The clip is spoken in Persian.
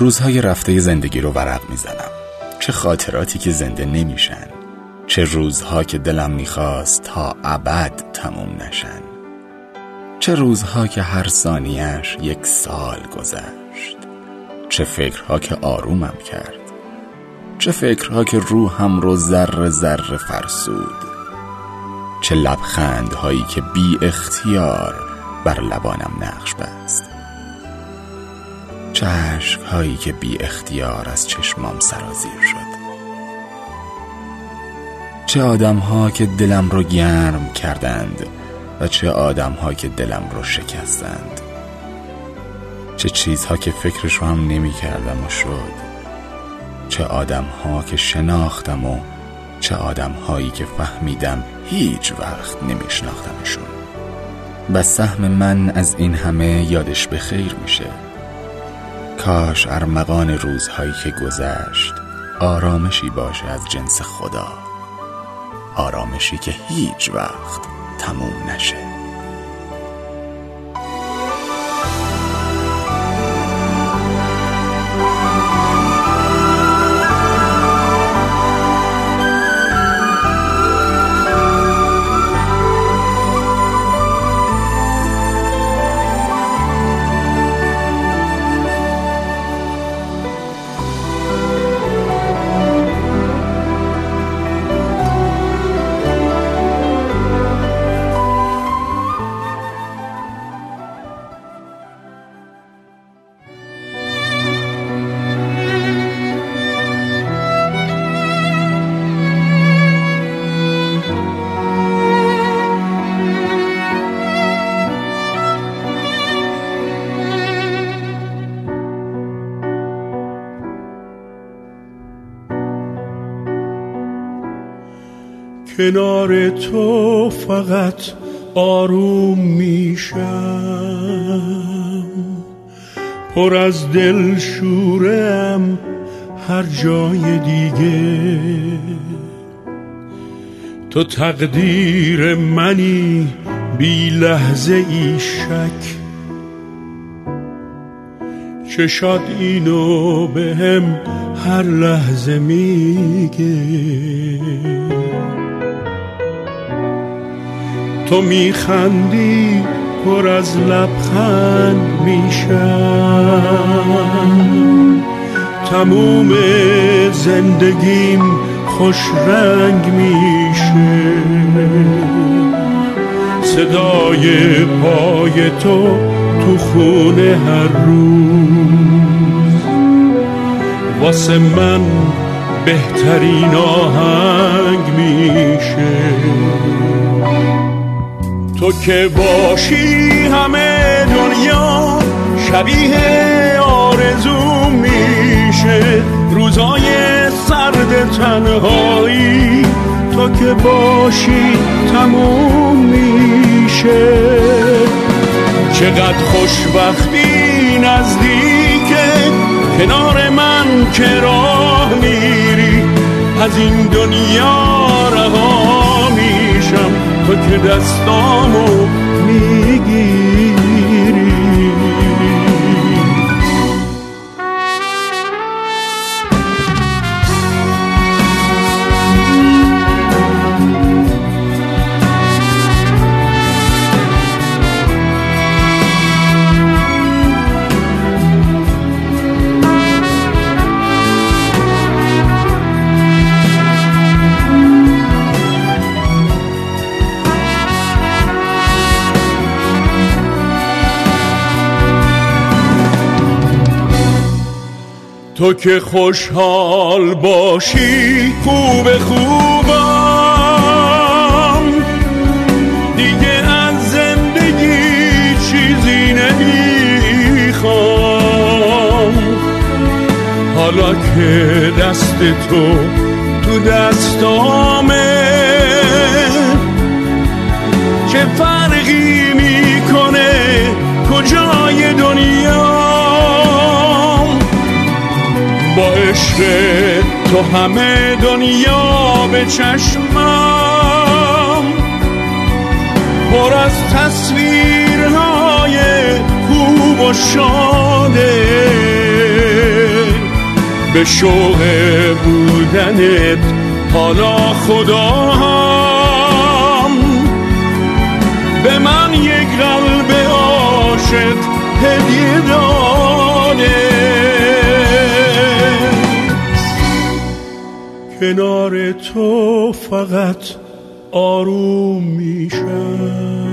روزهای رفته زندگی رو ورق می‌زنم. چه خاطراتی که زنده نمیشن. چه روزها که دلم می‌خواست تا ابد تموم نشن. چه روزها که هر ثانیش یک سال گذشت. چه فکرها که آرومم کرد. چه فکرها که روحم رو ذره ذره فرسود. چه لبخندهایی که بی اختیار بر لبانم نقش بست. چه هایی که بی اختیار از چشمام سرازیر شد. چه آدم که دلم رو گرم کردند و چه آدم که دلم رو شکستند. چه چیزها که فکرش رو هم نمی کردم و شد. چه آدم ها که شناختم و چه آدم هایی که فهمیدم هیچ وقت نمی شناختمشون. و سهم من از این همه یادش به خیر میشه. کاش ارمغان روزهایی که گذشت آرامشی باشه از جنس خدا. آرامشی که هیچ وقت تموم نشه. کنار تو فقط آروم میشم. پر از دل شورم هر جای دیگه. تو تقدیر منی بی لحظه ای شک. چشاد اینو به هم هر لحظه میگه. تو میخندی پر از لبخند میشم تموم زندگیم خوش رنگ میشه. صدای پای تو تو خونه هر روز. واسه من بهترین آهنگ میشه. تو که باشی همه دنیا شبیه آرزو میشه. روزای سرد تنهایی تو که باشی تموم میشه. چقدر خوشبختی نزدیکه کنار من که راه میری. از این دنیا دستامو می‌گیری تو که خوشحال باشی خوب خوبم. دیگه از زندگی چیزی نمی‌خوام. حالا که دست تو تو دستامه چه فرقی می‌کنه؟ کجای دنیا؟ با عشق تو همه دنیا به چشمم. پر از تصویرهای خوب و شاده. به شوق بودنت حالا خدا هم به من یک قلب عاشق هدیه داده. کنار تو فقط آروم میشم.